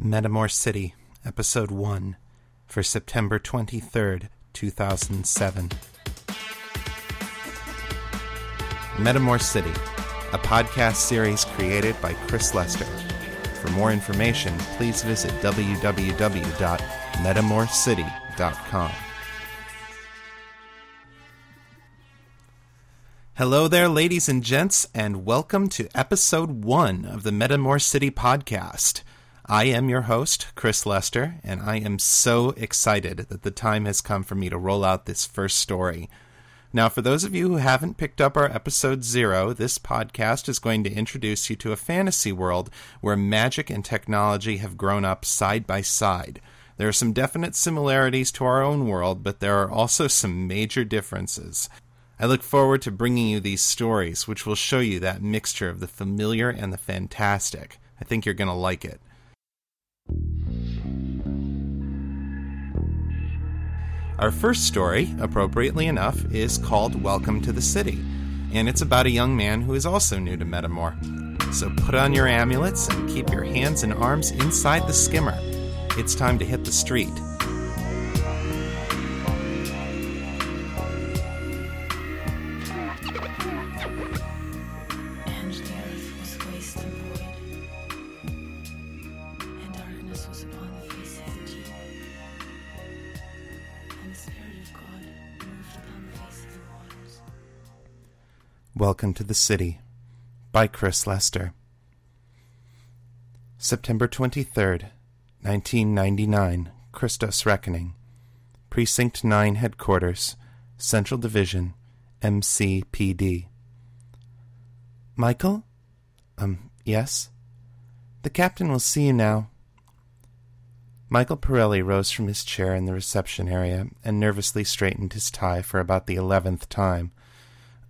Metamor City, Episode 1, for September 23rd, 2007. Metamor City, a podcast series created by Chris Lester. For more information, please visit www.metamorcity.com. Hello there, ladies and gents, and welcome to episode one of the Metamor City podcast. I am your host, Chris Lester, and I am so excited that the time has come for me to roll out this first story. Now, for those of you who haven't picked up our episode zero, this podcast is going to introduce you to a fantasy world where magic and technology have grown up side by side. There are some definite similarities to our own world, but there are also some major differences. I look forward to bringing you these stories, which will show you that mixture of the familiar and the fantastic. I think you're going to like it. Our first story, appropriately enough, is called Welcome to the City, and it's about a young man who is also new to Metamor. So put on your amulets and keep your hands and arms inside the skimmer. It's time to hit the street. Welcome to the City by Chris Lester. September 23rd, 1999, Christos Reckoning. Precinct 9 Headquarters, Central Division, MCPD. Michael? Um, yes? The captain will see you now. Michael Pirelli rose from his chair in the reception area and nervously straightened his tie for about the eleventh time.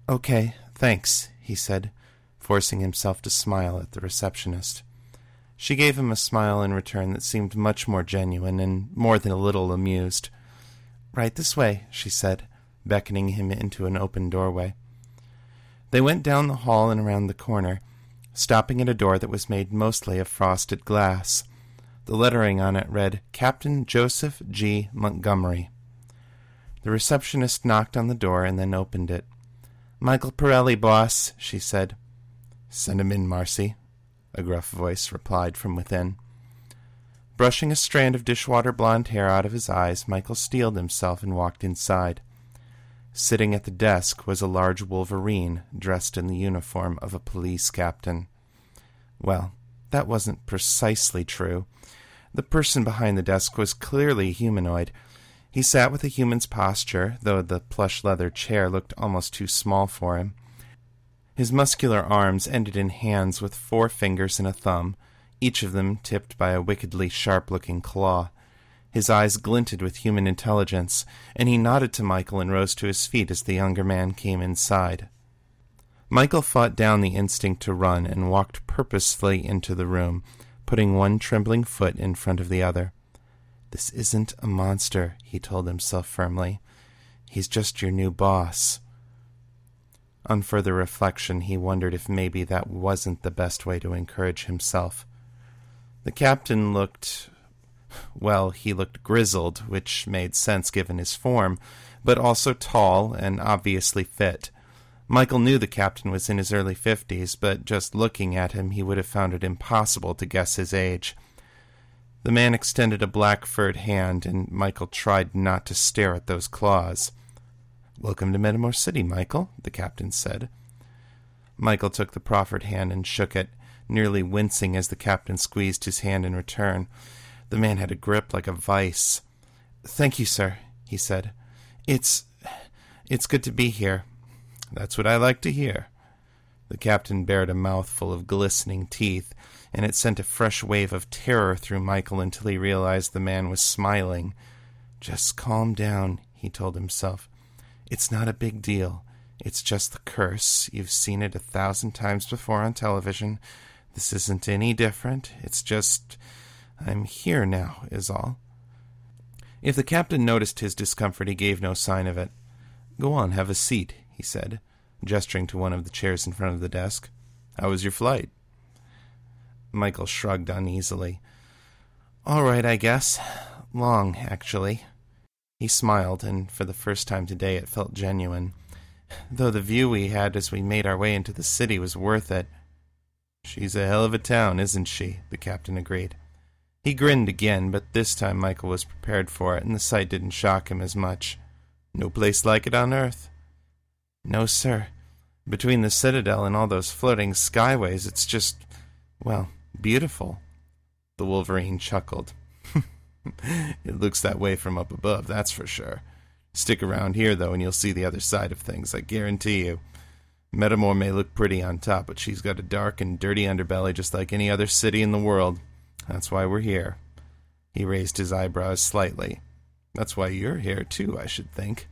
Okay, thanks, he said, forcing himself to smile at the receptionist. She gave him a smile in return that seemed much more genuine and more than a little amused. Right this way, she said, beckoning him into an open doorway. They went down the hall and around the corner, stopping at a door that was made mostly of frosted glass. The lettering on it read Captain Joseph G. Montgomery. The receptionist knocked on the door and then opened it. Michael Pirelli, boss, she said. Send him in, Marcy, a gruff voice replied from within. Brushing a strand of dishwater blonde hair out of his eyes, Michael steeled himself and walked inside. Sitting at the desk was a large wolverine dressed in the uniform of a police captain. Well, that wasn't precisely true. The person behind the desk was clearly humanoid. He sat with a human's posture, though the plush leather chair looked almost too small for him. His muscular arms ended in hands with four fingers and a thumb, each of them tipped by a wickedly sharp looking claw. His eyes glinted with human intelligence, and he nodded to Michael and rose to his feet as the younger man came inside. Michael fought down the instinct to run and walked purposefully into the room, putting one trembling foot in front of the other. This isn't a monster, he told himself firmly. He's just your new boss. On further reflection, he wondered if maybe that wasn't the best way to encourage himself. The captain looked. Well, he looked grizzled, which made sense given his form, but also tall and obviously fit. Michael knew the captain was in his early fifties, but just looking at him, he would have found it impossible to guess his age. The man extended a black furred hand, and Michael tried not to stare at those claws. Welcome to Metamor City, Michael, the captain said. Michael took the proffered hand and shook it, nearly wincing as the captain squeezed his hand in return. The man had a grip like a vice. Thank you, sir, he said. It's. it's good to be here. That's what I like to hear. The captain bared a mouthful of glistening teeth, and it sent a fresh wave of terror through Michael until he realized the man was smiling. Just calm down, he told himself. It's not a big deal. It's just the curse. You've seen it a thousand times before on television. This isn't any different. It's just. I'm here now, is all. If the captain noticed his discomfort, he gave no sign of it. Go on, have a seat, he said, gesturing to one of the chairs in front of the desk. How was your flight? Michael shrugged uneasily. All right, I guess. Long, actually. He smiled, and for the first time today it felt genuine. Though the view we had as we made our way into the city was worth it. She's a hell of a town, isn't she? the captain agreed. He grinned again, but this time Michael was prepared for it, and the sight didn't shock him as much. No place like it on Earth. No, sir. Between the Citadel and all those floating skyways, it's just, well, beautiful. The Wolverine chuckled. it looks that way from up above, that's for sure. Stick around here, though, and you'll see the other side of things, I guarantee you. Metamor may look pretty on top, but she's got a dark and dirty underbelly just like any other city in the world. That's why we're here. He raised his eyebrows slightly. That's why you're here, too, I should think.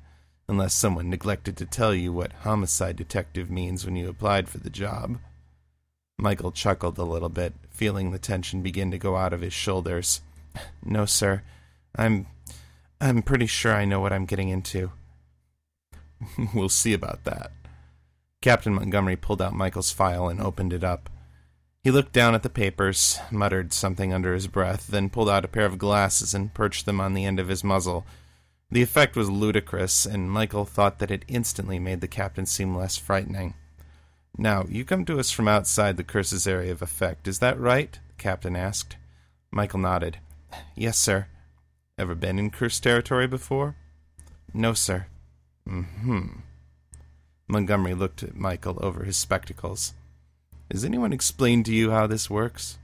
Unless someone neglected to tell you what homicide detective means when you applied for the job. Michael chuckled a little bit, feeling the tension begin to go out of his shoulders. No, sir. I'm. I'm pretty sure I know what I'm getting into. we'll see about that. Captain Montgomery pulled out Michael's file and opened it up. He looked down at the papers, muttered something under his breath, then pulled out a pair of glasses and perched them on the end of his muzzle. The effect was ludicrous, and Michael thought that it instantly made the captain seem less frightening. Now, you come to us from outside the curse's area of effect, is that right? the captain asked. Michael nodded. Yes, sir. Ever been in curse territory before? No, sir. Hmm. Montgomery looked at Michael over his spectacles. Has anyone explained to you how this works?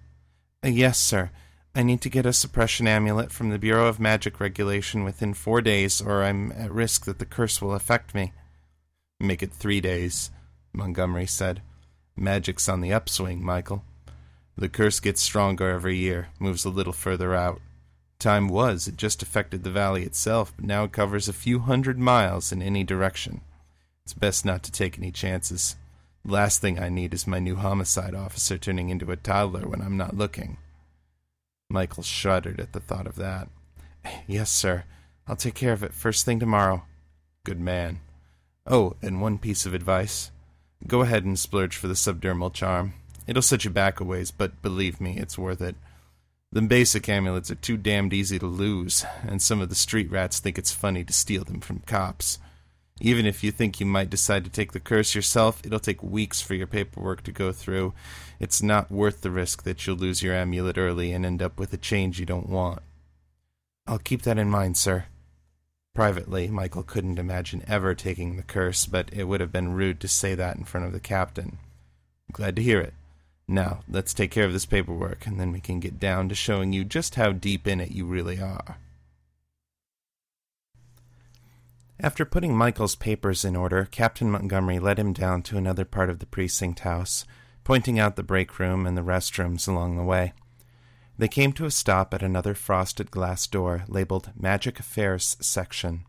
Uh, yes, sir. I need to get a suppression amulet from the Bureau of Magic Regulation within four days, or I'm at risk that the curse will affect me. Make it three days, Montgomery said. Magic's on the upswing, Michael. The curse gets stronger every year, moves a little further out. Time was, it just affected the valley itself, but now it covers a few hundred miles in any direction. It's best not to take any chances. Last thing I need is my new homicide officer turning into a toddler when I'm not looking. Michael shuddered at the thought of that. Yes, sir. I'll take care of it first thing tomorrow. Good man. Oh, and one piece of advice. Go ahead and splurge for the subdermal charm. It'll set you back a ways, but believe me, it's worth it. The basic amulets are too damned easy to lose, and some of the street rats think it's funny to steal them from cops. Even if you think you might decide to take the curse yourself, it'll take weeks for your paperwork to go through. It's not worth the risk that you'll lose your amulet early and end up with a change you don't want. I'll keep that in mind, sir. Privately, Michael couldn't imagine ever taking the curse, but it would have been rude to say that in front of the captain. Glad to hear it. Now, let's take care of this paperwork, and then we can get down to showing you just how deep in it you really are. After putting Michael's papers in order, Captain Montgomery led him down to another part of the precinct house, pointing out the break room and the restrooms along the way. They came to a stop at another frosted glass door labeled Magic Affairs Section.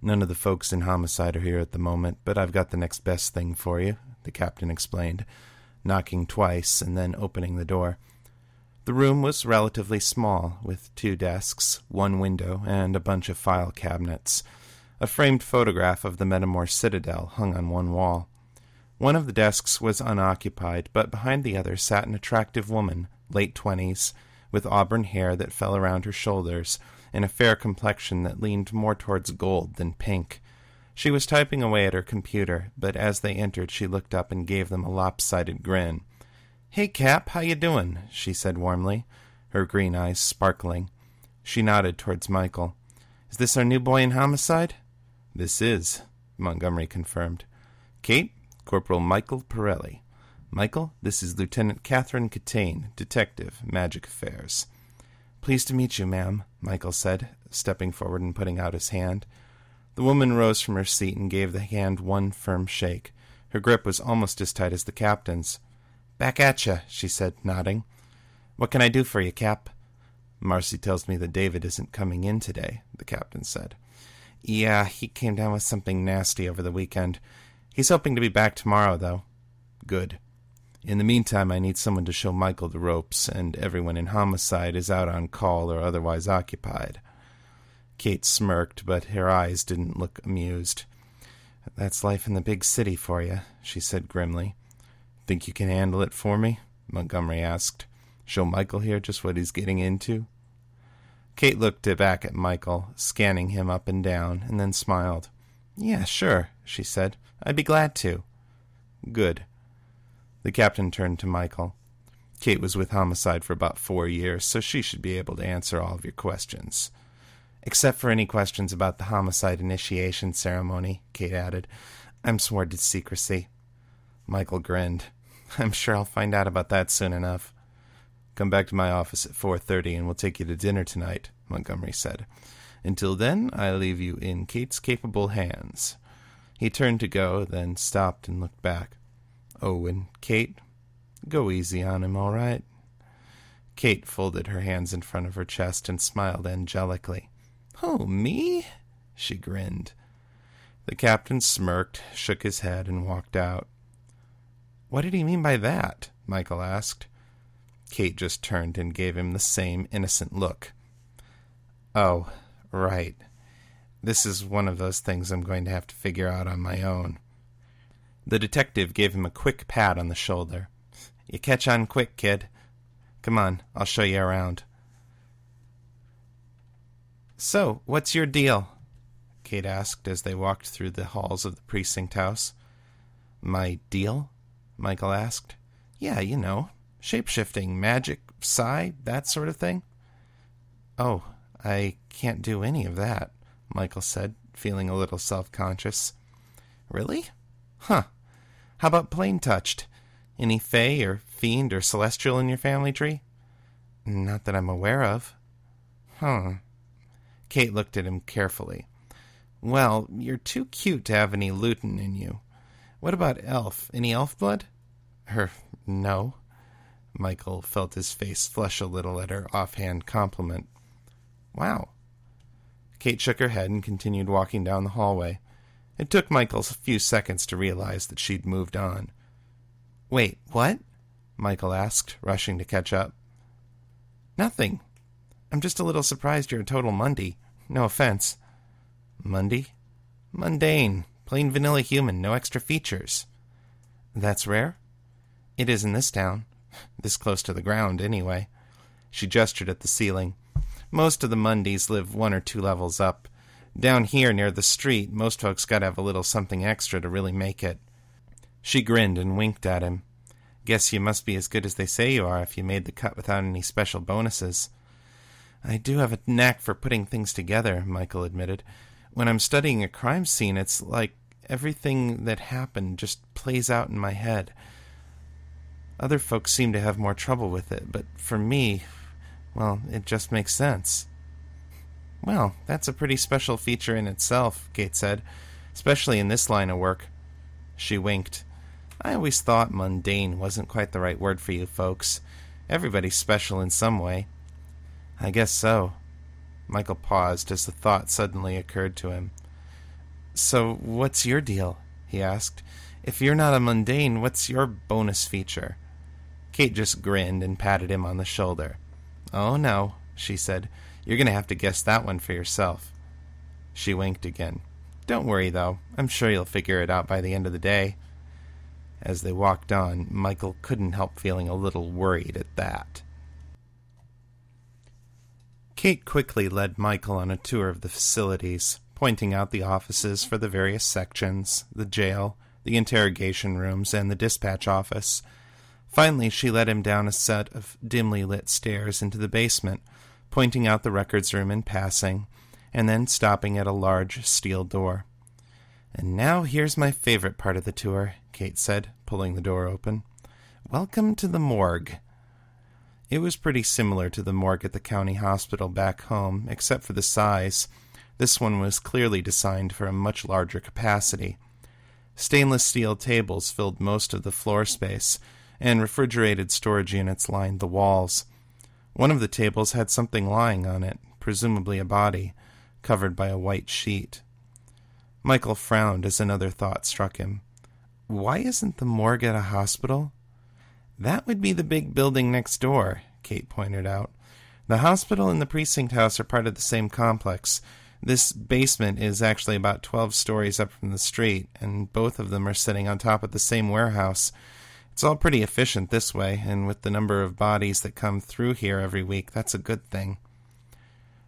None of the folks in homicide are here at the moment, but I've got the next best thing for you, the captain explained, knocking twice and then opening the door. The room was relatively small, with two desks, one window, and a bunch of file cabinets. A framed photograph of the Metamor Citadel hung on one wall. One of the desks was unoccupied, but behind the other sat an attractive woman, late twenties, with auburn hair that fell around her shoulders and a fair complexion that leaned more towards gold than pink. She was typing away at her computer, but as they entered she looked up and gave them a lopsided grin. Hey, Cap, how you doin'? she said warmly, her green eyes sparkling. She nodded towards Michael. Is this our new boy in homicide? This is, Montgomery confirmed. Kate, Corporal Michael Pirelli. Michael, this is Lieutenant Catherine Catane, Detective, Magic Affairs. Pleased to meet you, ma'am, Michael said, stepping forward and putting out his hand. The woman rose from her seat and gave the hand one firm shake. Her grip was almost as tight as the captain's. Back at you, she said, nodding. What can I do for you, Cap? Marcy tells me that David isn't coming in today, the captain said. Yeah, he came down with something nasty over the weekend. He's hoping to be back tomorrow, though. Good. In the meantime, I need someone to show Michael the ropes, and everyone in homicide is out on call or otherwise occupied. Kate smirked, but her eyes didn't look amused. That's life in the big city for you, she said grimly. Think you can handle it for me? Montgomery asked. Show Michael here just what he's getting into? Kate looked back at Michael, scanning him up and down, and then smiled. Yeah, sure, she said. I'd be glad to. Good. The captain turned to Michael. Kate was with Homicide for about four years, so she should be able to answer all of your questions. Except for any questions about the homicide initiation ceremony, Kate added. I'm sworn to secrecy. Michael grinned. I'm sure I'll find out about that soon enough. Come back to my office at 4:30 and we'll take you to dinner tonight, Montgomery said. Until then, I leave you in Kate's capable hands. He turned to go, then stopped and looked back. Oh, and Kate, go easy on him, all right? Kate folded her hands in front of her chest and smiled angelically. Oh, me? She grinned. The captain smirked, shook his head, and walked out. What did he mean by that? Michael asked. Kate just turned and gave him the same innocent look. Oh, right. This is one of those things I'm going to have to figure out on my own. The detective gave him a quick pat on the shoulder. You catch on quick, kid. Come on, I'll show you around. So, what's your deal? Kate asked as they walked through the halls of the precinct house. My deal? Michael asked. Yeah, you know, shapeshifting, magic, psi, that sort of thing. Oh, I can't do any of that, Michael said, feeling a little self conscious. Really? Huh. How about plain touched? Any fae or fiend or celestial in your family tree? Not that I'm aware of. Huh. Kate looked at him carefully. Well, you're too cute to have any lutin in you. What about elf? Any elf blood? Her, no. Michael felt his face flush a little at her offhand compliment. Wow. Kate shook her head and continued walking down the hallway. It took Michael a few seconds to realize that she'd moved on. Wait, what? Michael asked, rushing to catch up. Nothing. I'm just a little surprised you're a total Mundy. No offense. Mundy? Mundane. Plain vanilla human, no extra features. That's rare? It is in this town. This close to the ground, anyway. She gestured at the ceiling. Most of the Mundys live one or two levels up. Down here near the street, most folks gotta have a little something extra to really make it. She grinned and winked at him. Guess you must be as good as they say you are if you made the cut without any special bonuses. I do have a knack for putting things together, Michael admitted. When I'm studying a crime scene, it's like everything that happened just plays out in my head. Other folks seem to have more trouble with it, but for me, well, it just makes sense. Well, that's a pretty special feature in itself, Kate said, especially in this line of work. She winked. I always thought mundane wasn't quite the right word for you folks. Everybody's special in some way. I guess so. Michael paused as the thought suddenly occurred to him. So, what's your deal? he asked. If you're not a mundane, what's your bonus feature? Kate just grinned and patted him on the shoulder. Oh, no, she said. You're going to have to guess that one for yourself. She winked again. Don't worry, though. I'm sure you'll figure it out by the end of the day. As they walked on, Michael couldn't help feeling a little worried at that. Kate quickly led Michael on a tour of the facilities, pointing out the offices for the various sections, the jail, the interrogation rooms, and the dispatch office. Finally, she led him down a set of dimly lit stairs into the basement, pointing out the records room in passing, and then stopping at a large steel door. And now here's my favorite part of the tour, Kate said, pulling the door open. Welcome to the morgue. It was pretty similar to the morgue at the county hospital back home, except for the size. This one was clearly designed for a much larger capacity. Stainless steel tables filled most of the floor space, and refrigerated storage units lined the walls. One of the tables had something lying on it, presumably a body, covered by a white sheet. Michael frowned as another thought struck him. Why isn't the morgue at a hospital? That would be the big building next door, Kate pointed out. The hospital and the precinct house are part of the same complex. This basement is actually about 12 stories up from the street, and both of them are sitting on top of the same warehouse. It's all pretty efficient this way, and with the number of bodies that come through here every week, that's a good thing.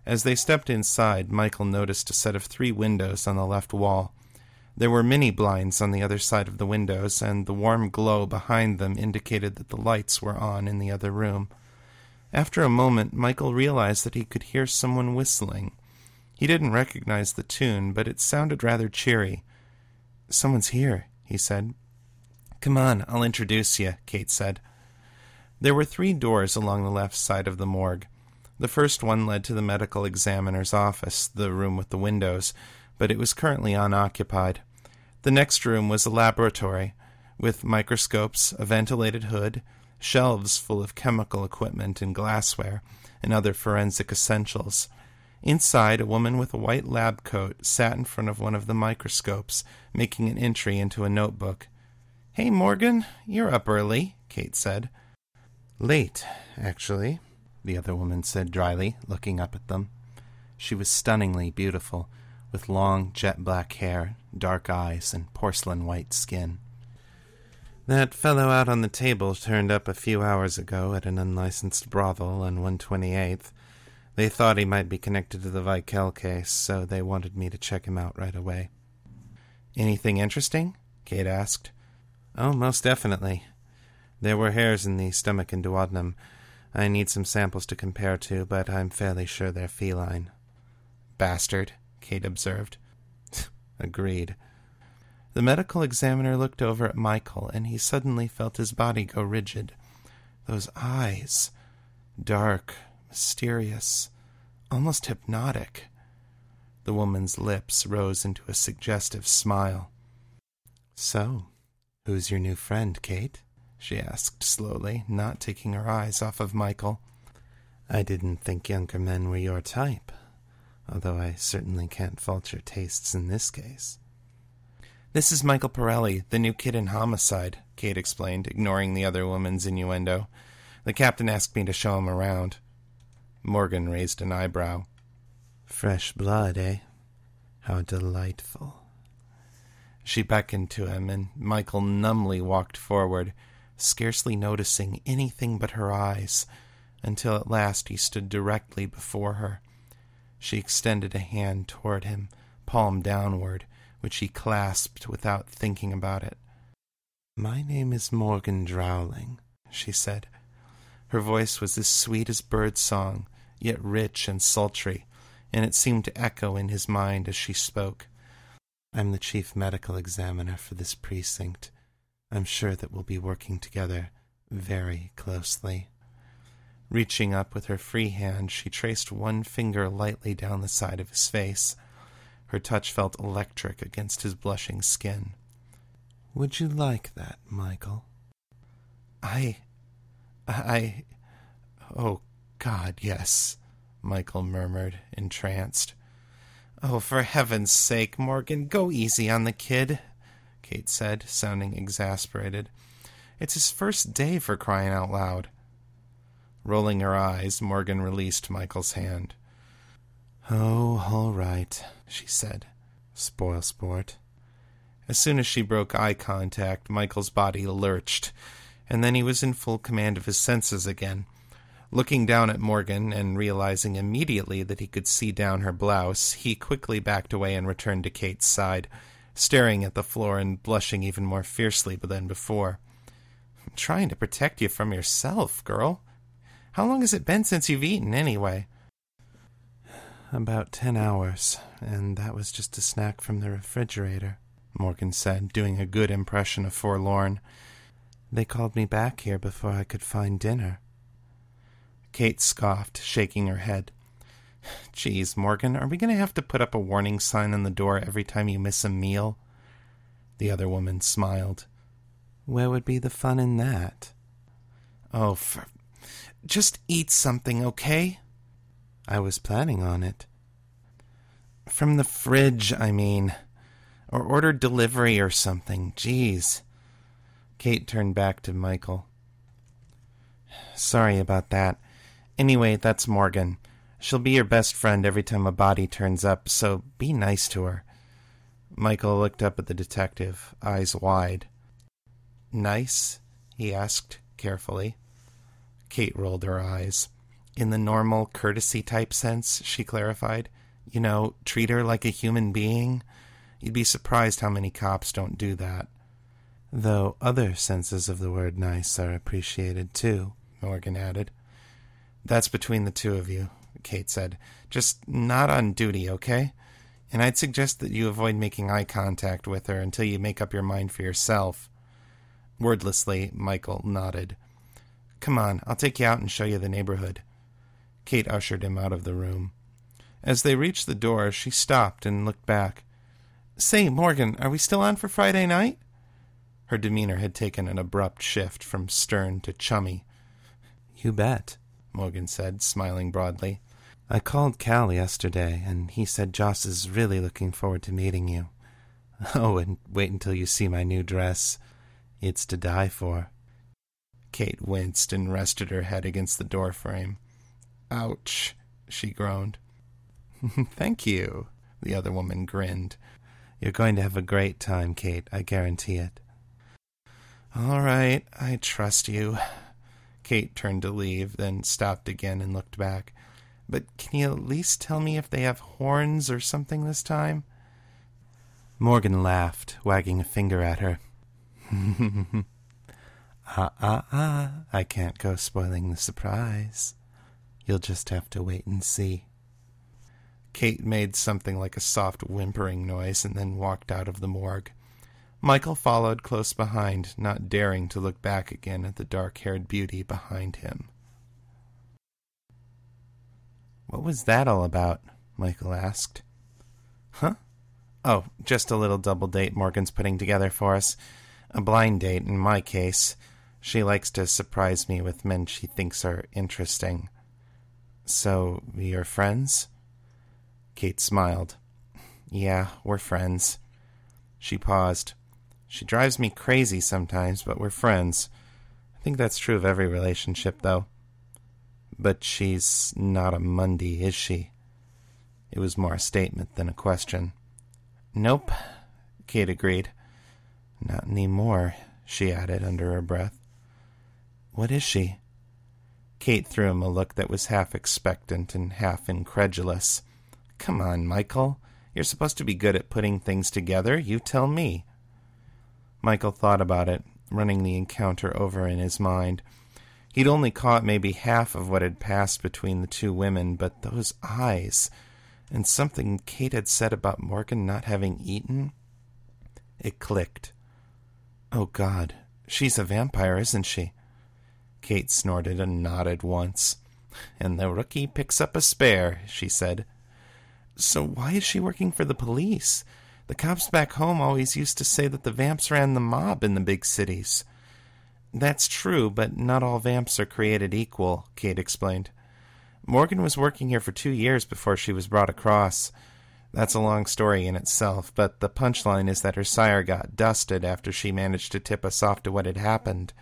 As they stepped inside, Michael noticed a set of three windows on the left wall. There were many blinds on the other side of the windows, and the warm glow behind them indicated that the lights were on in the other room. After a moment, Michael realized that he could hear someone whistling. He didn't recognize the tune, but it sounded rather cheery. Someone's here, he said. Come on, I'll introduce you, Kate said. There were three doors along the left side of the morgue. The first one led to the medical examiner's office, the room with the windows, but it was currently unoccupied. The next room was a laboratory, with microscopes, a ventilated hood, shelves full of chemical equipment and glassware, and other forensic essentials. Inside, a woman with a white lab coat sat in front of one of the microscopes, making an entry into a notebook. Hey, Morgan, you're up early, Kate said. Late, actually, the other woman said dryly, looking up at them. She was stunningly beautiful, with long jet black hair, dark eyes, and porcelain white skin. That fellow out on the table turned up a few hours ago at an unlicensed brothel on 128th. They thought he might be connected to the Vikel case, so they wanted me to check him out right away. Anything interesting? Kate asked. Oh, most definitely. There were hairs in the stomach and duodenum. I need some samples to compare to, but I'm fairly sure they're feline. Bastard, Kate observed. Agreed. The medical examiner looked over at Michael, and he suddenly felt his body go rigid. Those eyes. Dark, mysterious, almost hypnotic. The woman's lips rose into a suggestive smile. So, who's your new friend, Kate? she asked slowly, not taking her eyes off of Michael. I didn't think younger men were your type, although I certainly can't fault your tastes in this case. This is Michael Pirelli, the new kid in homicide, Kate explained, ignoring the other woman's innuendo. The captain asked me to show him around. Morgan raised an eyebrow. Fresh blood, eh? How delightful. She beckoned to him, and Michael numbly walked forward, scarcely noticing anything but her eyes, until at last he stood directly before her. She extended a hand toward him, palm downward, which he clasped without thinking about it. My name is Morgan Drowling, she said. Her voice was as sweet as bird song, yet rich and sultry, and it seemed to echo in his mind as she spoke. I'm the chief medical examiner for this precinct. I'm sure that we'll be working together very closely. Reaching up with her free hand, she traced one finger lightly down the side of his face. Her touch felt electric against his blushing skin. Would you like that, Michael? I. I. Oh, God, yes, Michael murmured, entranced. Oh, for heaven's sake, Morgan, go easy on the kid, Kate said, sounding exasperated. It's his first day for crying out loud. Rolling her eyes, Morgan released Michael's hand. Oh, all right, she said. Spoil sport. As soon as she broke eye contact, Michael's body lurched, and then he was in full command of his senses again. Looking down at Morgan and realizing immediately that he could see down her blouse, he quickly backed away and returned to Kate's side, staring at the floor and blushing even more fiercely than before. I'm trying to protect you from yourself, girl. How long has it been since you've eaten, anyway? About ten hours, and that was just a snack from the refrigerator, Morgan said, doing a good impression of forlorn. They called me back here before I could find dinner. Kate scoffed, shaking her head. Geez, Morgan, are we going to have to put up a warning sign on the door every time you miss a meal? The other woman smiled. Where would be the fun in that? Oh, for... just eat something, okay? I was planning on it. From the fridge, I mean. Or order delivery or something. Jeez. Kate turned back to Michael. Sorry about that. Anyway, that's Morgan. She'll be your best friend every time a body turns up, so be nice to her. Michael looked up at the detective, eyes wide. Nice? he asked carefully. Kate rolled her eyes. In the normal courtesy type sense, she clarified. You know, treat her like a human being. You'd be surprised how many cops don't do that. Though other senses of the word nice are appreciated too, Morgan added. That's between the two of you, Kate said. Just not on duty, okay? And I'd suggest that you avoid making eye contact with her until you make up your mind for yourself. Wordlessly, Michael nodded. Come on, I'll take you out and show you the neighborhood. Kate ushered him out of the room. As they reached the door, she stopped and looked back. Say, Morgan, are we still on for Friday night? Her demeanor had taken an abrupt shift from stern to chummy. You bet, Morgan said, smiling broadly. I called Cal yesterday, and he said Joss is really looking forward to meeting you. Oh, and wait until you see my new dress. It's to die for. Kate winced and rested her head against the door frame. Ouch, she groaned. Thank you, the other woman grinned. You're going to have a great time, Kate, I guarantee it. All right, I trust you. Kate turned to leave, then stopped again and looked back. But can you at least tell me if they have horns or something this time? Morgan laughed, wagging a finger at her. ah, ah, ah, I can't go spoiling the surprise. You'll just have to wait and see. Kate made something like a soft whimpering noise and then walked out of the morgue. Michael followed close behind, not daring to look back again at the dark haired beauty behind him. What was that all about? Michael asked. Huh? Oh, just a little double date Morgan's putting together for us. A blind date, in my case. She likes to surprise me with men she thinks are interesting. So, you're friends? Kate smiled. Yeah, we're friends. She paused. She drives me crazy sometimes, but we're friends. I think that's true of every relationship, though. But she's not a Mundy, is she? It was more a statement than a question. Nope, Kate agreed. Not any more, she added under her breath. What is she? Kate threw him a look that was half expectant and half incredulous. Come on, Michael. You're supposed to be good at putting things together. You tell me. Michael thought about it, running the encounter over in his mind. He'd only caught maybe half of what had passed between the two women, but those eyes, and something Kate had said about Morgan not having eaten, it clicked. Oh, God, she's a vampire, isn't she? Kate snorted and nodded once. And the rookie picks up a spare, she said. So why is she working for the police? The cops back home always used to say that the vamps ran the mob in the big cities. That's true, but not all vamps are created equal, Kate explained. Morgan was working here for two years before she was brought across. That's a long story in itself, but the punchline is that her sire got dusted after she managed to tip us off to what had happened.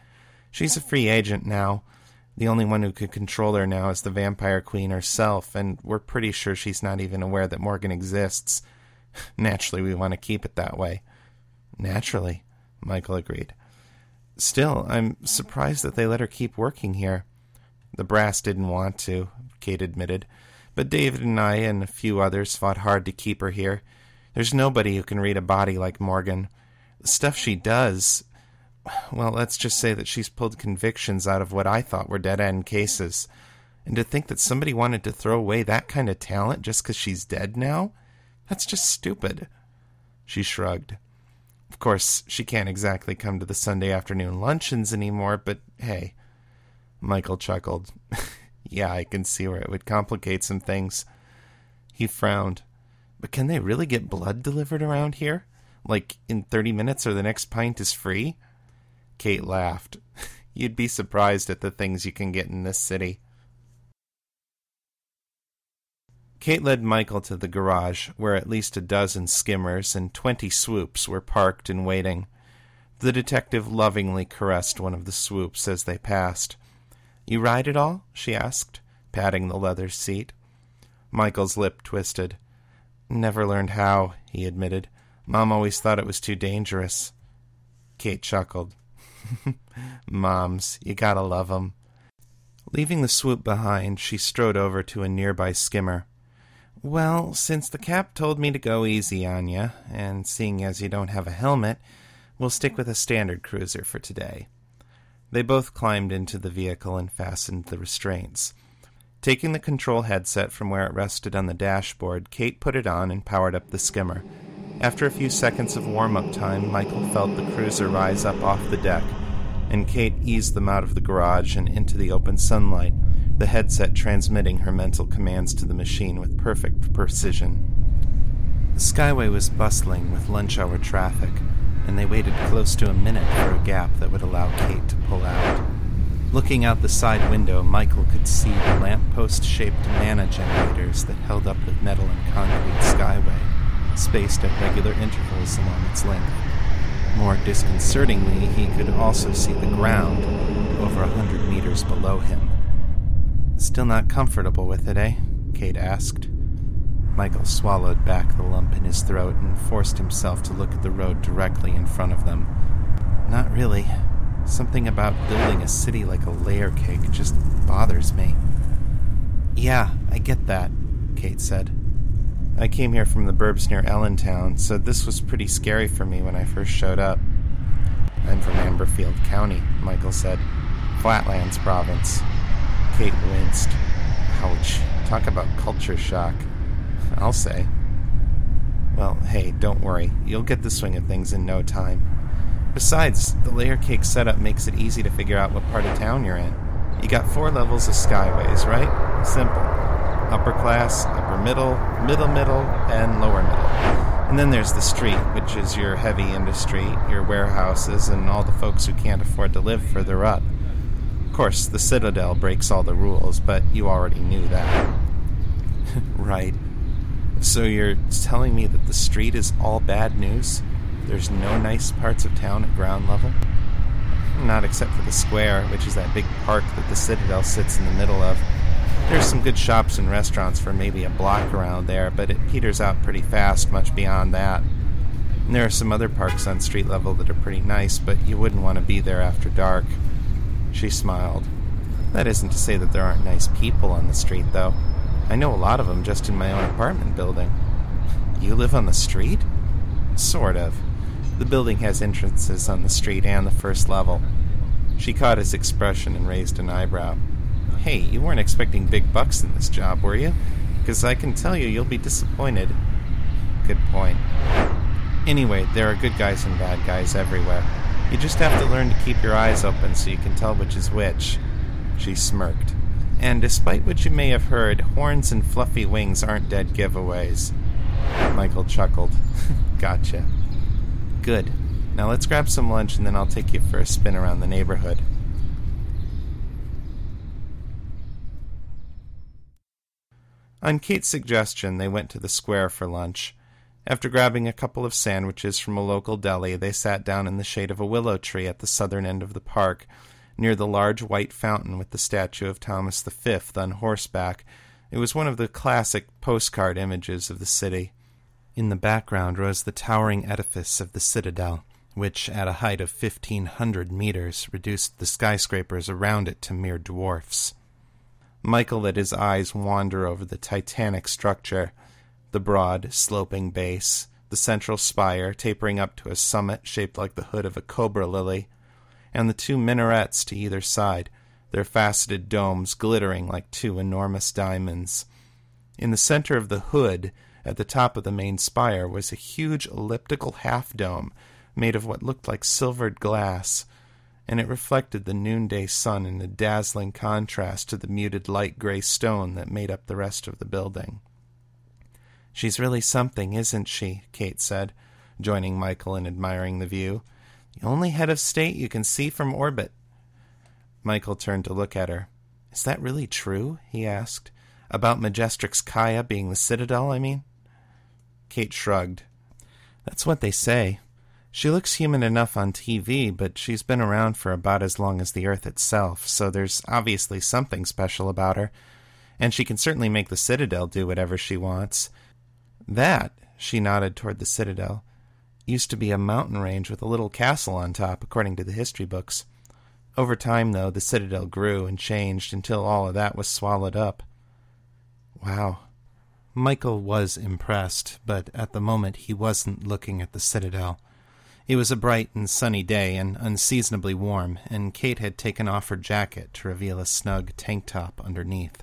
She's a free agent now. The only one who could control her now is the Vampire Queen herself, and we're pretty sure she's not even aware that Morgan exists. Naturally, we want to keep it that way. Naturally, Michael agreed. Still, I'm surprised that they let her keep working here. The brass didn't want to, Kate admitted, but David and I and a few others fought hard to keep her here. There's nobody who can read a body like Morgan. The stuff she does, well, let's just say that she's pulled convictions out of what I thought were dead end cases. And to think that somebody wanted to throw away that kind of talent just because she's dead now? That's just stupid. She shrugged. Of course, she can't exactly come to the Sunday afternoon luncheons anymore, but hey. Michael chuckled. yeah, I can see where it would complicate some things. He frowned. But can they really get blood delivered around here? Like in 30 minutes or the next pint is free? Kate laughed. You'd be surprised at the things you can get in this city. Kate led Michael to the garage, where at least a dozen skimmers and twenty swoops were parked and waiting. The detective lovingly caressed one of the swoops as they passed. You ride it all? she asked, patting the leather seat. Michael's lip twisted. Never learned how, he admitted. Mom always thought it was too dangerous. Kate chuckled. Moms, you gotta love 'em. Leaving the swoop behind, she strode over to a nearby skimmer. Well, since the cap told me to go easy on you, and seeing as you don't have a helmet, we'll stick with a standard cruiser for today. They both climbed into the vehicle and fastened the restraints. Taking the control headset from where it rested on the dashboard, Kate put it on and powered up the skimmer. After a few seconds of warm up time, Michael felt the cruiser rise up off the deck, and Kate eased them out of the garage and into the open sunlight, the headset transmitting her mental commands to the machine with perfect precision. The Skyway was bustling with lunch hour traffic, and they waited close to a minute for a gap that would allow Kate to pull out. Looking out the side window, Michael could see the lamppost shaped mana generators that held up the metal and concrete skyway, spaced at regular intervals along its length. More disconcertingly, he could also see the ground over a hundred meters below him. Still not comfortable with it, eh? Kate asked. Michael swallowed back the lump in his throat and forced himself to look at the road directly in front of them. Not really. Something about building a city like a layer cake just bothers me. Yeah, I get that, Kate said. I came here from the burbs near Ellentown, so this was pretty scary for me when I first showed up. I'm from Amberfield County, Michael said. Flatlands province. Kate winced. Ouch. Talk about culture shock. I'll say. Well, hey, don't worry. You'll get the swing of things in no time. Besides, the layer cake setup makes it easy to figure out what part of town you're in. You got four levels of skyways, right? Simple. Upper class, upper middle, middle middle, and lower middle. And then there's the street, which is your heavy industry, your warehouses, and all the folks who can't afford to live further up. Of course, the Citadel breaks all the rules, but you already knew that. right. So you're telling me that the street is all bad news? There's no nice parts of town at ground level? Not except for the square, which is that big park that the Citadel sits in the middle of. There's some good shops and restaurants for maybe a block around there, but it peters out pretty fast much beyond that. And there are some other parks on street level that are pretty nice, but you wouldn't want to be there after dark. She smiled. That isn't to say that there aren't nice people on the street, though. I know a lot of them just in my own apartment building. You live on the street? Sort of. The building has entrances on the street and the first level. She caught his expression and raised an eyebrow. Hey, you weren't expecting big bucks in this job, were you? Because I can tell you you'll be disappointed. Good point. Anyway, there are good guys and bad guys everywhere. You just have to learn to keep your eyes open so you can tell which is which. She smirked. And despite what you may have heard, horns and fluffy wings aren't dead giveaways. Michael chuckled. gotcha. Good. Now let's grab some lunch and then I'll take you for a spin around the neighborhood. On Kate's suggestion, they went to the square for lunch. After grabbing a couple of sandwiches from a local deli, they sat down in the shade of a willow tree at the southern end of the park, near the large white fountain with the statue of Thomas V on horseback. It was one of the classic postcard images of the city. In the background rose the towering edifice of the citadel, which, at a height of fifteen hundred meters, reduced the skyscrapers around it to mere dwarfs. Michael let his eyes wander over the titanic structure, the broad, sloping base, the central spire tapering up to a summit shaped like the hood of a cobra lily, and the two minarets to either side, their faceted domes glittering like two enormous diamonds. In the center of the hood, at the top of the main spire, was a huge elliptical half dome made of what looked like silvered glass, and it reflected the noonday sun in a dazzling contrast to the muted light gray stone that made up the rest of the building. She's really something, isn't she? Kate said, joining Michael in admiring the view. The only head of state you can see from orbit. Michael turned to look at her. Is that really true? he asked. About Majestrix Kyia being the citadel, I mean? Kate shrugged. That's what they say. She looks human enough on TV, but she's been around for about as long as the Earth itself, so there's obviously something special about her. And she can certainly make the Citadel do whatever she wants. That, she nodded toward the Citadel, used to be a mountain range with a little castle on top, according to the history books. Over time, though, the citadel grew and changed until all of that was swallowed up. Wow. Michael was impressed, but at the moment he wasn't looking at the citadel. It was a bright and sunny day and unseasonably warm, and Kate had taken off her jacket to reveal a snug tank top underneath.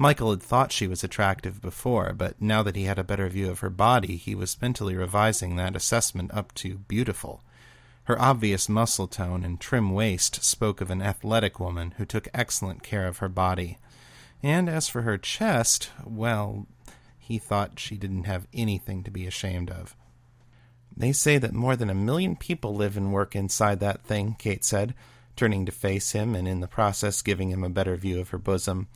Michael had thought she was attractive before, but now that he had a better view of her body, he was mentally revising that assessment up to beautiful. Her obvious muscle tone and trim waist spoke of an athletic woman who took excellent care of her body. And as for her chest, well, he thought she didn't have anything to be ashamed of. They say that more than a million people live and work inside that thing, Kate said, turning to face him and in the process giving him a better view of her bosom.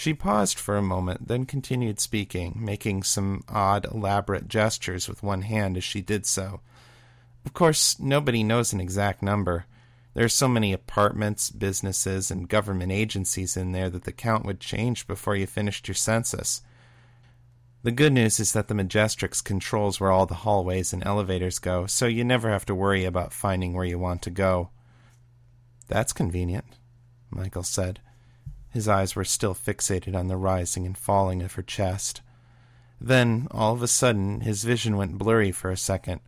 She paused for a moment, then continued speaking, making some odd, elaborate gestures with one hand as she did so. Of course, nobody knows an exact number. There are so many apartments, businesses, and government agencies in there that the count would change before you finished your census. The good news is that the Majestrix controls where all the hallways and elevators go, so you never have to worry about finding where you want to go. That's convenient, Michael said. His eyes were still fixated on the rising and falling of her chest. Then, all of a sudden, his vision went blurry for a second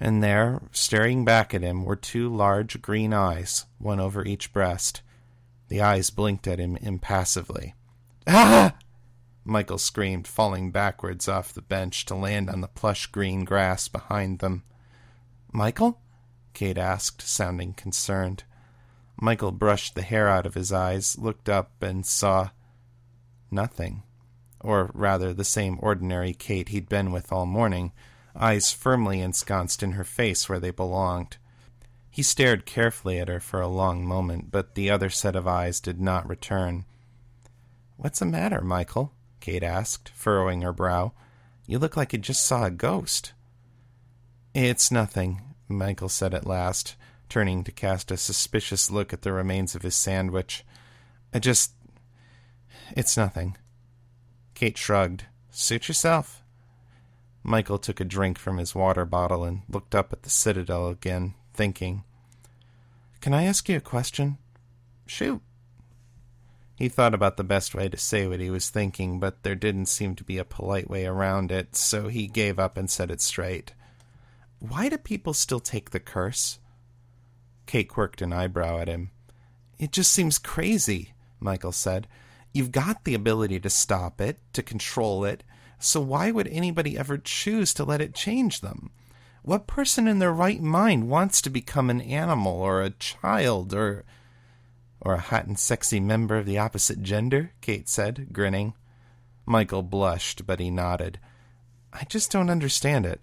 and there, staring back at him, were two large green eyes, one over each breast. The eyes blinked at him impassively. Ah! Michael screamed, falling backwards off the bench to land on the plush green grass behind them. Michael? Kate asked, sounding concerned. Michael brushed the hair out of his eyes, looked up, and saw nothing. Or rather, the same ordinary Kate he'd been with all morning eyes firmly ensconced in her face where they belonged. He stared carefully at her for a long moment, but the other set of eyes did not return. What's the matter, Michael? Kate asked, furrowing her brow. You look like you just saw a ghost. It's nothing, Michael said at last, turning to cast a suspicious look at the remains of his sandwich. I just. It's nothing. Kate shrugged. Suit yourself. Michael took a drink from his water bottle and looked up at the citadel again, thinking. Can I ask you a question? Shoot. He thought about the best way to say what he was thinking, but there didn't seem to be a polite way around it, so he gave up and said it straight. Why do people still take the curse? Kate quirked an eyebrow at him. It just seems crazy, Michael said. You've got the ability to stop it, to control it, so why would anybody ever choose to let it change them? What person in their right mind wants to become an animal or a child or or a hot and sexy member of the opposite gender? Kate said, grinning. Michael blushed, but he nodded. I just don't understand it.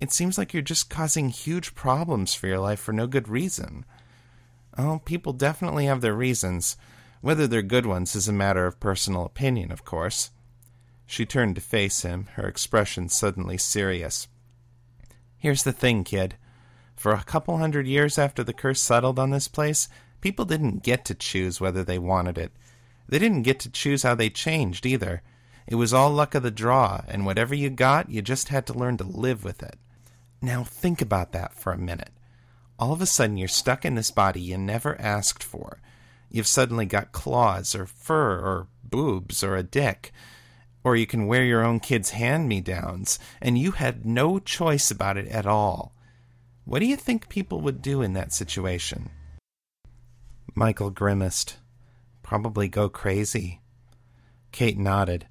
It seems like you're just causing huge problems for your life for no good reason. Oh, people definitely have their reasons. Whether they're good ones is a matter of personal opinion, of course. She turned to face him, her expression suddenly serious. Here's the thing, kid. For a couple hundred years after the curse settled on this place, people didn't get to choose whether they wanted it. They didn't get to choose how they changed either. It was all luck of the draw, and whatever you got, you just had to learn to live with it. Now think about that for a minute. All of a sudden, you're stuck in this body you never asked for. You've suddenly got claws, or fur, or boobs, or a dick or you can wear your own kids' hand me downs, and you had no choice about it at all. What do you think people would do in that situation? Michael grimaced. Probably go crazy. Kate nodded.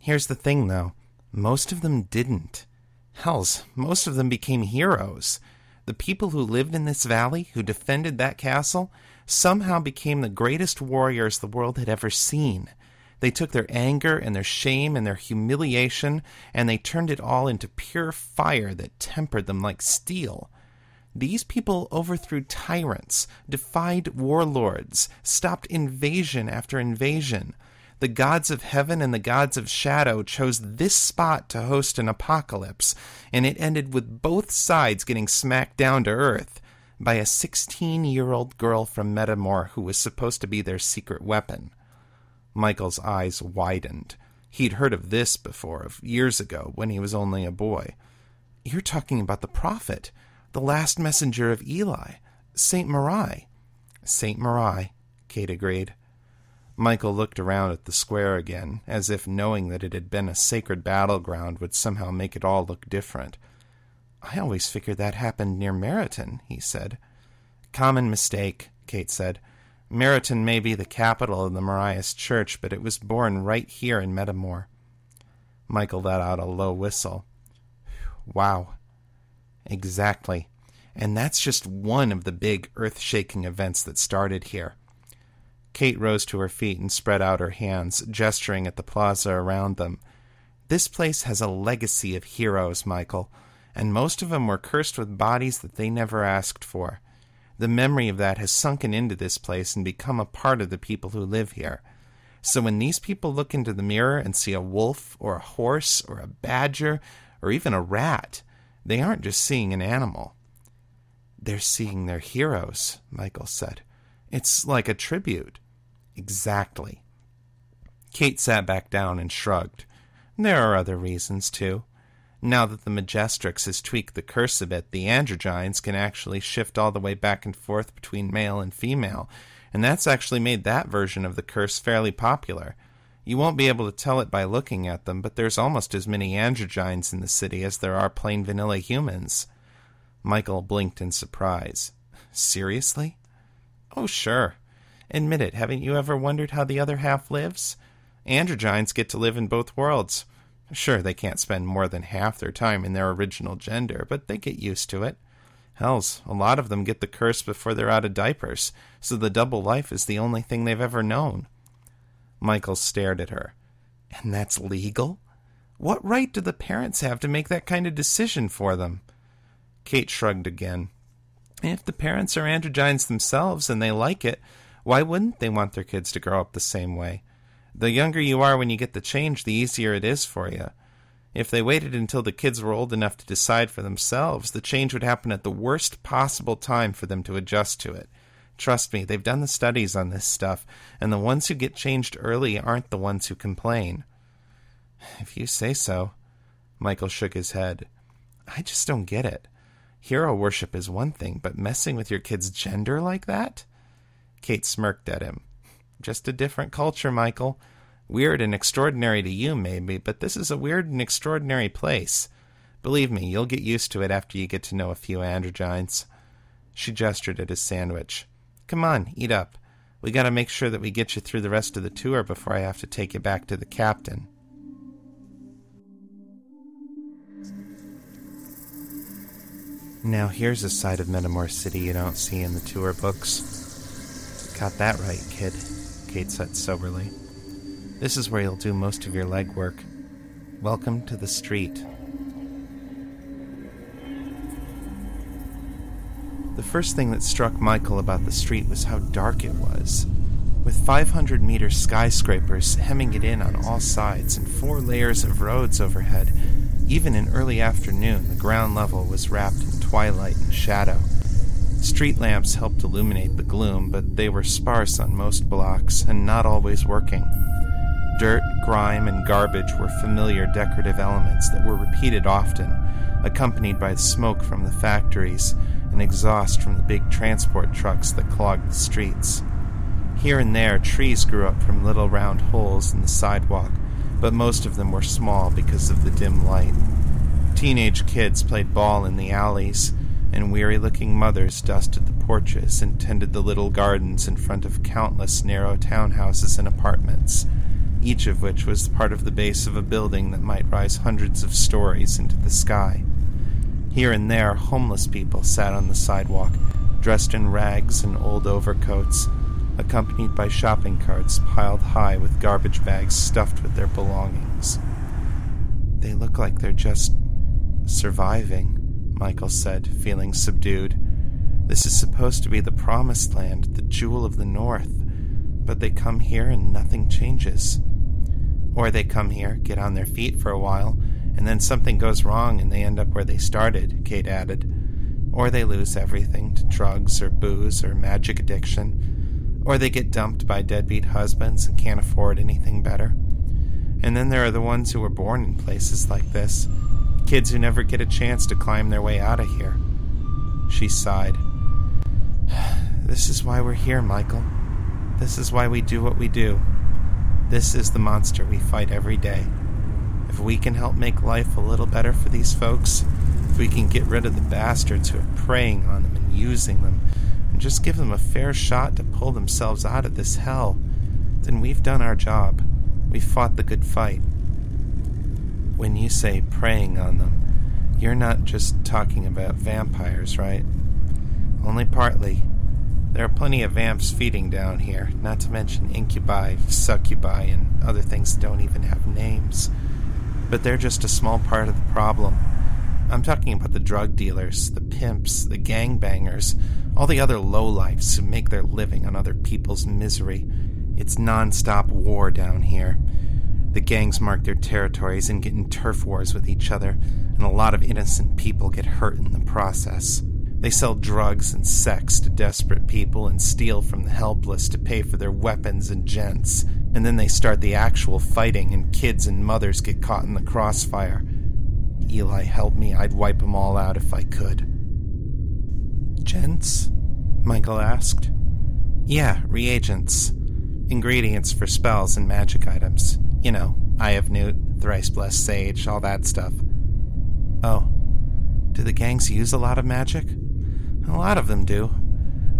Here's the thing, though most of them didn't. Hells, most of them became heroes. The people who lived in this valley, who defended that castle, somehow became the greatest warriors the world had ever seen. They took their anger and their shame and their humiliation, and they turned it all into pure fire that tempered them like steel. These people overthrew tyrants, defied warlords, stopped invasion after invasion. The gods of heaven and the gods of shadow chose this spot to host an apocalypse, and it ended with both sides getting smacked down to earth by a 16 year old girl from Metamor who was supposed to be their secret weapon. Michael's eyes widened. He'd heard of this before, of years ago, when he was only a boy. You're talking about the prophet, the last messenger of Eli, Saint Marai. St. Marai, Kate agreed. Michael looked around at the square again, as if knowing that it had been a sacred battleground would somehow make it all look different. I always figured that happened near Meryton, he said. Common mistake, Kate said. Meryton may be the capital of the Marias Church, but it was born right here in Metamor. Michael let out a low whistle. Wow. Exactly. And that's just one of the big earth shaking events that started here. Kate rose to her feet and spread out her hands, gesturing at the plaza around them. This place has a legacy of heroes, Michael, and most of them were cursed with bodies that they never asked for. The memory of that has sunken into this place and become a part of the people who live here. So when these people look into the mirror and see a wolf or a horse or a badger or even a rat, they aren't just seeing an animal. They're seeing their heroes, Michael said. It's like a tribute. Exactly. Kate sat back down and shrugged. There are other reasons, too. Now that the Majestrix has tweaked the curse a bit, the androgynes can actually shift all the way back and forth between male and female, and that's actually made that version of the curse fairly popular. You won't be able to tell it by looking at them, but there's almost as many androgynes in the city as there are plain vanilla humans. Michael blinked in surprise. Seriously? Oh, sure. Admit it, haven't you ever wondered how the other half lives? Androgynes get to live in both worlds. Sure, they can't spend more than half their time in their original gender, but they get used to it. Hells, a lot of them get the curse before they're out of diapers, so the double life is the only thing they've ever known. Michael stared at her. And that's legal? What right do the parents have to make that kind of decision for them? Kate shrugged again. If the parents are androgynes themselves and they like it, why wouldn't they want their kids to grow up the same way? The younger you are when you get the change, the easier it is for you. If they waited until the kids were old enough to decide for themselves, the change would happen at the worst possible time for them to adjust to it. Trust me, they've done the studies on this stuff, and the ones who get changed early aren't the ones who complain. If you say so. Michael shook his head. I just don't get it. Hero worship is one thing, but messing with your kid's gender like that? Kate smirked at him. Just a different culture, Michael. Weird and extraordinary to you, maybe, but this is a weird and extraordinary place. Believe me, you'll get used to it after you get to know a few androgynes. She gestured at his sandwich. Come on, eat up. We gotta make sure that we get you through the rest of the tour before I have to take you back to the captain. Now here's a side of Metamor City you don't see in the tour books. Got that right, kid, Kate said soberly. This is where you'll do most of your legwork. Welcome to the street. The first thing that struck Michael about the street was how dark it was. With 500 meter skyscrapers hemming it in on all sides and four layers of roads overhead, even in early afternoon, the ground level was wrapped in twilight and shadow. Street lamps helped illuminate the gloom, but they were sparse on most blocks and not always working. Dirt, grime, and garbage were familiar decorative elements that were repeated often, accompanied by smoke from the factories and exhaust from the big transport trucks that clogged the streets. Here and there, trees grew up from little round holes in the sidewalk, but most of them were small because of the dim light. Teenage kids played ball in the alleys, and weary looking mothers dusted the porches and tended the little gardens in front of countless narrow townhouses and apartments, each of which was part of the base of a building that might rise hundreds of stories into the sky. Here and there, homeless people sat on the sidewalk, dressed in rags and old overcoats, accompanied by shopping carts piled high with garbage bags stuffed with their belongings. They look like they're just surviving. Michael said, feeling subdued. This is supposed to be the promised land, the jewel of the north, but they come here and nothing changes. Or they come here, get on their feet for a while, and then something goes wrong and they end up where they started, Kate added. Or they lose everything to drugs or booze or magic addiction. Or they get dumped by deadbeat husbands and can't afford anything better. And then there are the ones who were born in places like this, Kids who never get a chance to climb their way out of here. She sighed. This is why we're here, Michael. This is why we do what we do. This is the monster we fight every day. If we can help make life a little better for these folks, if we can get rid of the bastards who are preying on them and using them, and just give them a fair shot to pull themselves out of this hell, then we've done our job. We've fought the good fight. When you say preying on them, you're not just talking about vampires, right? Only partly. There are plenty of vamps feeding down here, not to mention incubi, succubi, and other things that don't even have names. But they're just a small part of the problem. I'm talking about the drug dealers, the pimps, the gangbangers, all the other lowlifes who make their living on other people's misery. It's non-stop war down here. The gangs mark their territories and get in turf wars with each other, and a lot of innocent people get hurt in the process. They sell drugs and sex to desperate people and steal from the helpless to pay for their weapons and gents. And then they start the actual fighting, and kids and mothers get caught in the crossfire. Eli, help me, I'd wipe them all out if I could. Gents? Michael asked. Yeah, reagents. Ingredients for spells and magic items. You know, Eye of Newt, Thrice Blessed Sage, all that stuff. Oh. Do the gangs use a lot of magic? A lot of them do.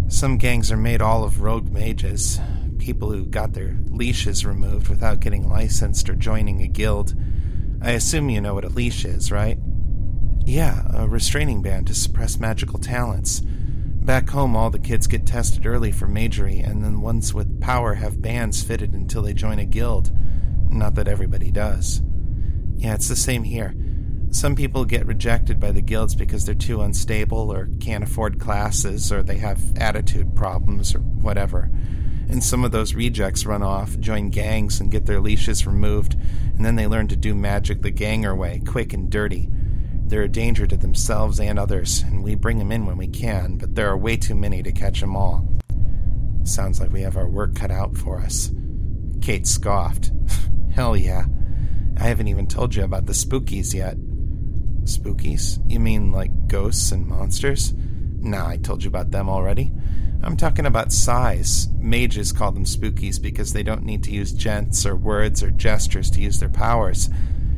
Some gangs are made all of rogue mages, people who got their leashes removed without getting licensed or joining a guild. I assume you know what a leash is, right? Yeah, a restraining band to suppress magical talents. Back home, all the kids get tested early for magery, and then ones with power have bands fitted until they join a guild. Not that everybody does. Yeah, it's the same here. Some people get rejected by the guilds because they're too unstable or can't afford classes or they have attitude problems or whatever. And some of those rejects run off, join gangs, and get their leashes removed, and then they learn to do magic the ganger way, quick and dirty. They're a danger to themselves and others, and we bring them in when we can, but there are way too many to catch them all. Sounds like we have our work cut out for us. Kate scoffed. Hell yeah. I haven't even told you about the spookies yet. Spookies? You mean like ghosts and monsters? Nah, I told you about them already. I'm talking about psis. Mages call them spookies because they don't need to use gents or words or gestures to use their powers.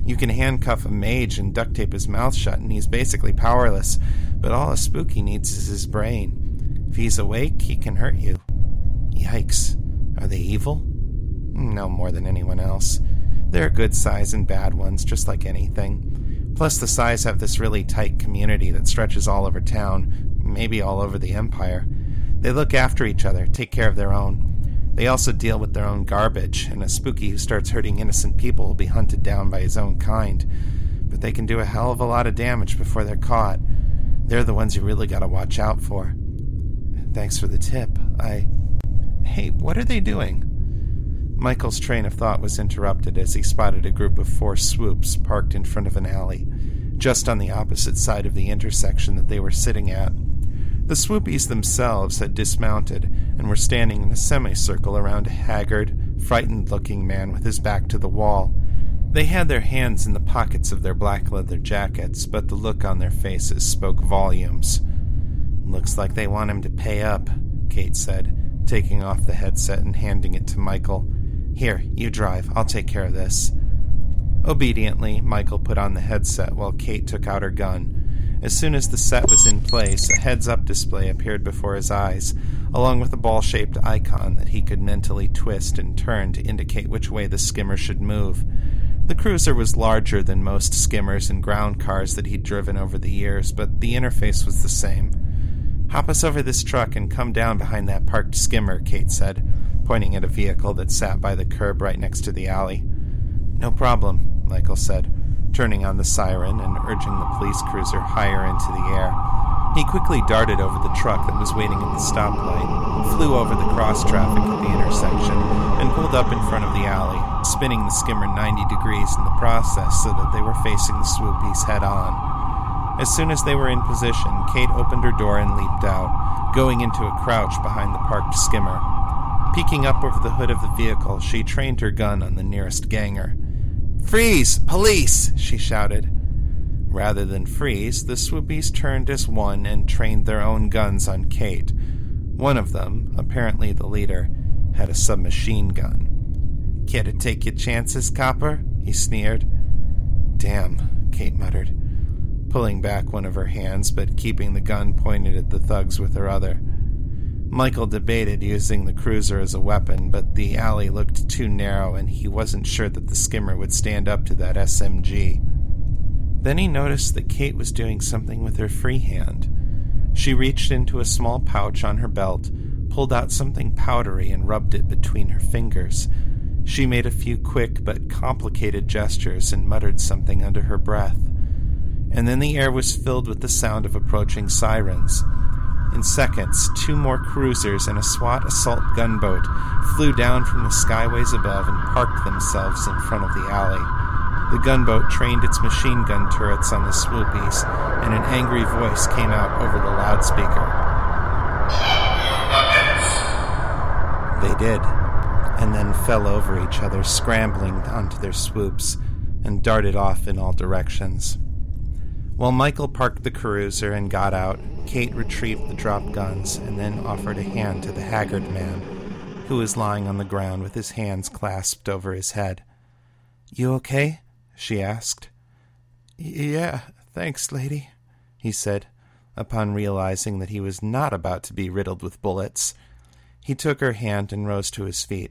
You can handcuff a mage and duct tape his mouth shut, and he's basically powerless, but all a spooky needs is his brain. If he's awake, he can hurt you. Yikes. Are they evil? No more than anyone else. There are good psis and bad ones, just like anything. Plus, the psis have this really tight community that stretches all over town, maybe all over the Empire. They look after each other, take care of their own. They also deal with their own garbage, and a spooky who starts hurting innocent people will be hunted down by his own kind. But they can do a hell of a lot of damage before they're caught. They're the ones you really gotta watch out for. Thanks for the tip. I. Hey, what are they doing? Michael's train of thought was interrupted as he spotted a group of four swoops parked in front of an alley, just on the opposite side of the intersection that they were sitting at. The swoopies themselves had dismounted and were standing in a semicircle around a haggard, frightened looking man with his back to the wall. They had their hands in the pockets of their black leather jackets, but the look on their faces spoke volumes. Looks like they want him to pay up, Kate said, taking off the headset and handing it to Michael. Here, you drive. I'll take care of this. Obediently, Michael put on the headset while Kate took out her gun. As soon as the set was in place, a heads up display appeared before his eyes, along with a ball shaped icon that he could mentally twist and turn to indicate which way the skimmer should move. The cruiser was larger than most skimmers and ground cars that he'd driven over the years, but the interface was the same. Hop us over this truck and come down behind that parked skimmer, Kate said, pointing at a vehicle that sat by the curb right next to the alley. No problem, Michael said turning on the siren and urging the police cruiser higher into the air. He quickly darted over the truck that was waiting at the stoplight, flew over the cross traffic at the intersection, and pulled up in front of the alley, spinning the skimmer 90 degrees in the process so that they were facing the swoopies head on. As soon as they were in position, Kate opened her door and leaped out, going into a crouch behind the parked skimmer. Peeking up over the hood of the vehicle, she trained her gun on the nearest ganger. Freeze! Police! she shouted. Rather than freeze, the swoopies turned as one and trained their own guns on Kate. One of them, apparently the leader, had a submachine gun. Care to take your chances, copper? he sneered. Damn, Kate muttered, pulling back one of her hands but keeping the gun pointed at the thugs with her other. Michael debated using the cruiser as a weapon, but the alley looked too narrow and he wasn't sure that the skimmer would stand up to that SMG. Then he noticed that Kate was doing something with her free hand. She reached into a small pouch on her belt, pulled out something powdery, and rubbed it between her fingers. She made a few quick but complicated gestures and muttered something under her breath. And then the air was filled with the sound of approaching sirens. In seconds, two more cruisers and a SWAT assault gunboat flew down from the skyways above and parked themselves in front of the alley. The gunboat trained its machine gun turrets on the swoopies, and an angry voice came out over the loudspeaker. They did, and then fell over each other, scrambling onto their swoops, and darted off in all directions. While Michael parked the cruiser and got out, Kate retrieved the dropped guns and then offered a hand to the haggard man, who was lying on the ground with his hands clasped over his head. You okay? she asked. Yeah, thanks, lady, he said, upon realizing that he was not about to be riddled with bullets. He took her hand and rose to his feet.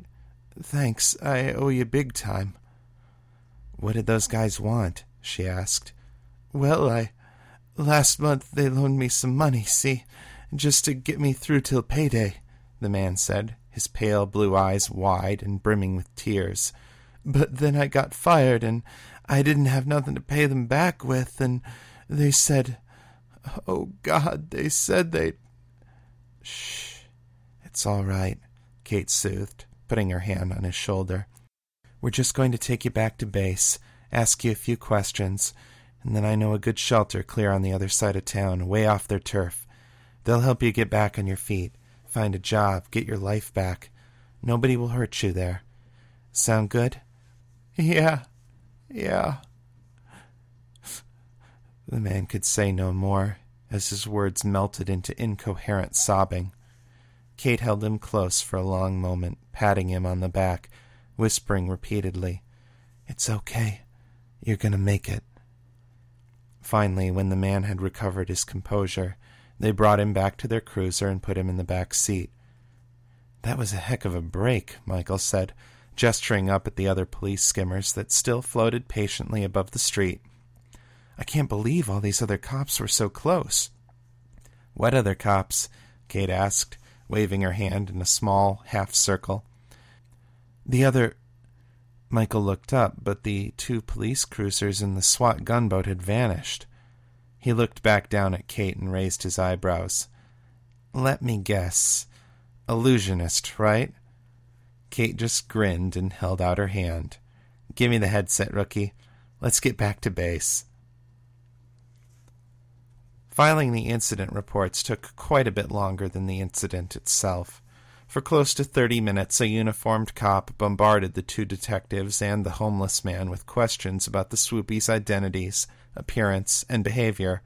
Thanks, I owe you big time. What did those guys want? she asked. Well, I. Last month they loaned me some money, see? Just to get me through till payday, the man said, his pale blue eyes wide and brimming with tears. But then I got fired, and I didn't have nothing to pay them back with, and they said. Oh, God, they said they'd. Shh. It's all right, Kate soothed, putting her hand on his shoulder. We're just going to take you back to base, ask you a few questions and then I know a good shelter clear on the other side of town, way off their turf. They'll help you get back on your feet, find a job, get your life back. Nobody will hurt you there. Sound good? Yeah, yeah. The man could say no more, as his words melted into incoherent sobbing. Kate held him close for a long moment, patting him on the back, whispering repeatedly, It's okay. You're going to make it. Finally, when the man had recovered his composure, they brought him back to their cruiser and put him in the back seat. That was a heck of a break, Michael said, gesturing up at the other police skimmers that still floated patiently above the street. I can't believe all these other cops were so close. What other cops? Kate asked, waving her hand in a small half circle. The other Michael looked up, but the two police cruisers and the SWAT gunboat had vanished. He looked back down at Kate and raised his eyebrows. Let me guess. Illusionist, right? Kate just grinned and held out her hand. Give me the headset, rookie. Let's get back to base. Filing the incident reports took quite a bit longer than the incident itself. For close to thirty minutes, a uniformed cop bombarded the two detectives and the homeless man with questions about the swoopies' identities, appearance, and behavior,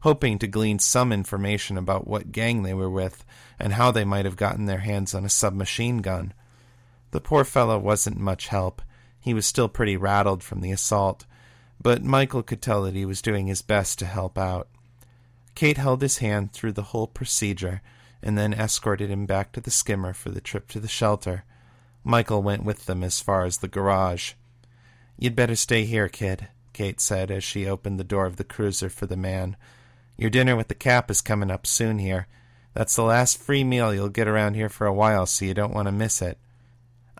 hoping to glean some information about what gang they were with and how they might have gotten their hands on a submachine gun. The poor fellow wasn't much help. He was still pretty rattled from the assault, but Michael could tell that he was doing his best to help out. Kate held his hand through the whole procedure and then escorted him back to the skimmer for the trip to the shelter. Michael went with them as far as the garage. You'd better stay here, kid, Kate said as she opened the door of the cruiser for the man. Your dinner with the cap is coming up soon here. That's the last free meal you'll get around here for a while, so you don't want to miss it.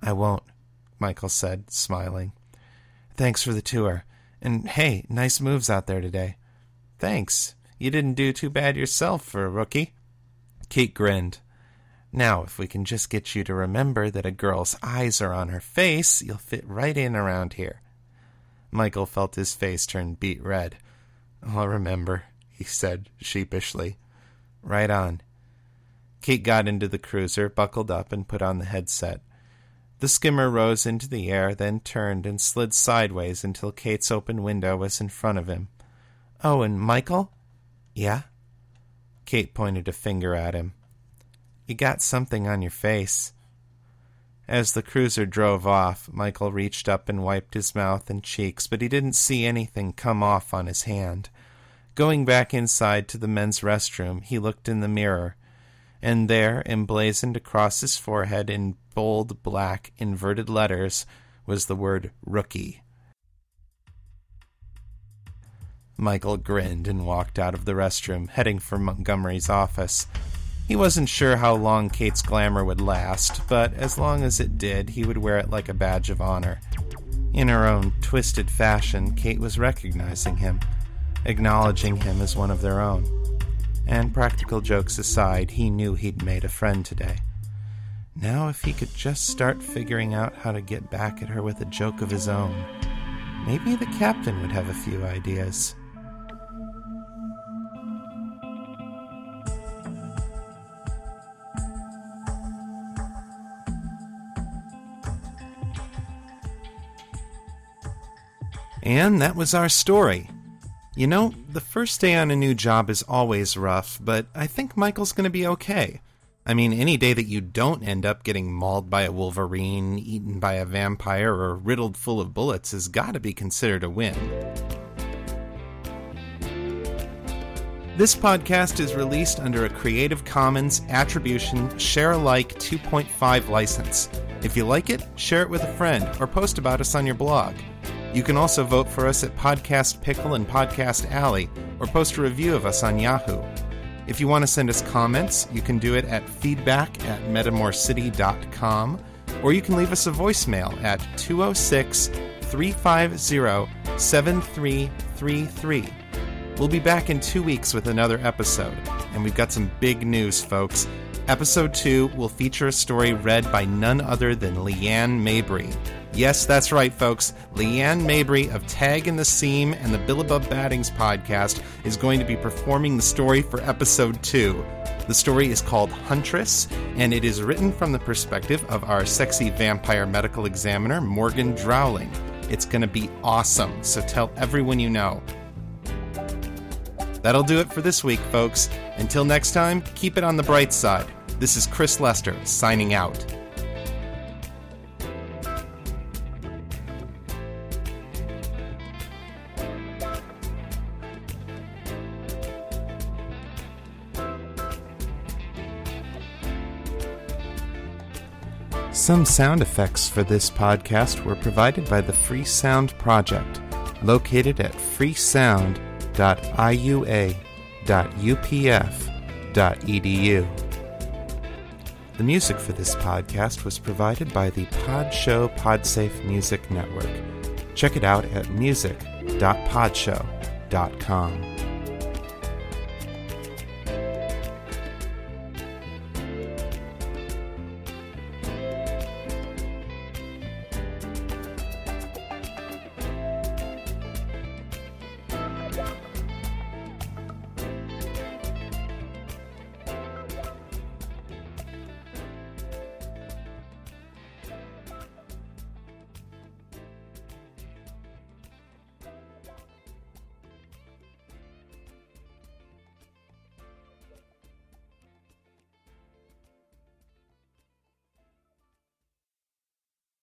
I won't, Michael said, smiling. Thanks for the tour. And hey, nice moves out there today. Thanks. You didn't do too bad yourself for a rookie. Kate grinned. Now, if we can just get you to remember that a girl's eyes are on her face, you'll fit right in around here. Michael felt his face turn beet red. I'll remember, he said sheepishly. Right on. Kate got into the cruiser, buckled up, and put on the headset. The skimmer rose into the air, then turned and slid sideways until Kate's open window was in front of him. Oh, and Michael? Yeah? Kate pointed a finger at him. You got something on your face. As the cruiser drove off, Michael reached up and wiped his mouth and cheeks, but he didn't see anything come off on his hand. Going back inside to the men's restroom, he looked in the mirror, and there, emblazoned across his forehead in bold black inverted letters, was the word rookie. Michael grinned and walked out of the restroom, heading for Montgomery's office. He wasn't sure how long Kate's glamour would last, but as long as it did, he would wear it like a badge of honor. In her own twisted fashion, Kate was recognizing him, acknowledging him as one of their own. And practical jokes aside, he knew he'd made a friend today. Now, if he could just start figuring out how to get back at her with a joke of his own, maybe the captain would have a few ideas. And that was our story. You know, the first day on a new job is always rough, but I think Michael's going to be okay. I mean, any day that you don't end up getting mauled by a wolverine, eaten by a vampire, or riddled full of bullets has got to be considered a win. This podcast is released under a Creative Commons Attribution Share Alike 2.5 license. If you like it, share it with a friend or post about us on your blog. You can also vote for us at Podcast Pickle and Podcast Alley or post a review of us on Yahoo. If you want to send us comments, you can do it at feedback at metamorcity.com or you can leave us a voicemail at 206 350 7333. We'll be back in two weeks with another episode, and we've got some big news, folks. Episode 2 will feature a story read by none other than Leanne Mabry. Yes, that's right, folks. Leanne Mabry of Tag in the Seam and the Billibub Baddings podcast is going to be performing the story for episode 2. The story is called Huntress, and it is written from the perspective of our sexy vampire medical examiner, Morgan Drowling. It's going to be awesome, so tell everyone you know. That'll do it for this week, folks. Until next time, keep it on the bright side. This is Chris Lester, signing out. Some sound effects for this podcast were provided by the Free Sound Project, located at freesound.iua.upf.edu. The music for this podcast was provided by the Podshow Podsafe Music Network. Check it out at music.podshow.com.